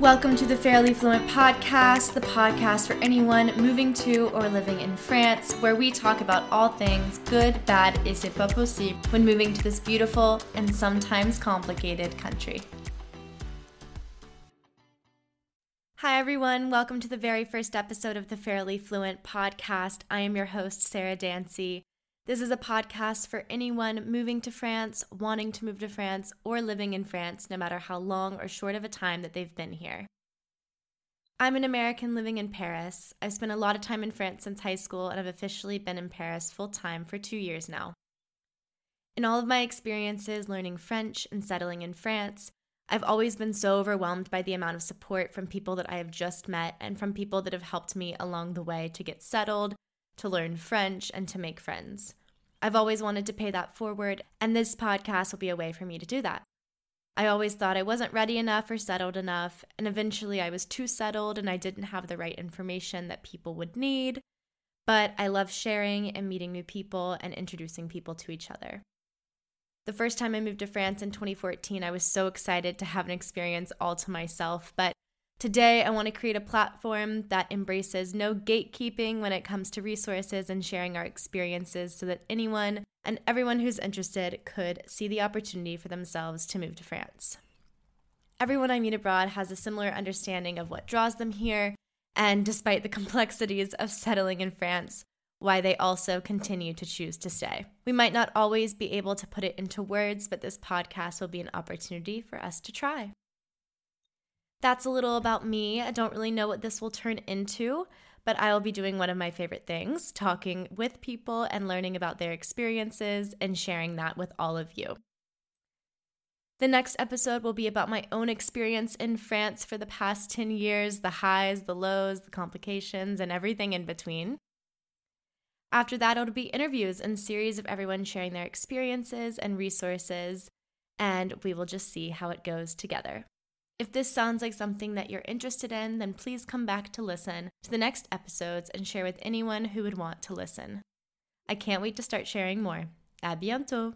Welcome to the Fairly Fluent Podcast, the podcast for anyone moving to or living in France, where we talk about all things good, bad, et c'est pas possible when moving to this beautiful and sometimes complicated country. Hi, everyone. Welcome to the very first episode of the Fairly Fluent Podcast. I am your host, Sarah Dancy. This is a podcast for anyone moving to France, wanting to move to France, or living in France, no matter how long or short of a time that they've been here. I'm an American living in Paris. I've spent a lot of time in France since high school, and I've officially been in Paris full time for two years now. In all of my experiences learning French and settling in France, I've always been so overwhelmed by the amount of support from people that I have just met and from people that have helped me along the way to get settled, to learn French, and to make friends. I've always wanted to pay that forward, and this podcast will be a way for me to do that. I always thought I wasn't ready enough or settled enough, and eventually I was too settled and I didn't have the right information that people would need. But I love sharing and meeting new people and introducing people to each other. The first time I moved to France in 2014, I was so excited to have an experience all to myself, but Today, I want to create a platform that embraces no gatekeeping when it comes to resources and sharing our experiences so that anyone and everyone who's interested could see the opportunity for themselves to move to France. Everyone I meet abroad has a similar understanding of what draws them here, and despite the complexities of settling in France, why they also continue to choose to stay. We might not always be able to put it into words, but this podcast will be an opportunity for us to try. That's a little about me. I don't really know what this will turn into, but I will be doing one of my favorite things talking with people and learning about their experiences and sharing that with all of you. The next episode will be about my own experience in France for the past 10 years the highs, the lows, the complications, and everything in between. After that, it'll be interviews and series of everyone sharing their experiences and resources, and we will just see how it goes together. If this sounds like something that you're interested in, then please come back to listen to the next episodes and share with anyone who would want to listen. I can't wait to start sharing more. À bientôt!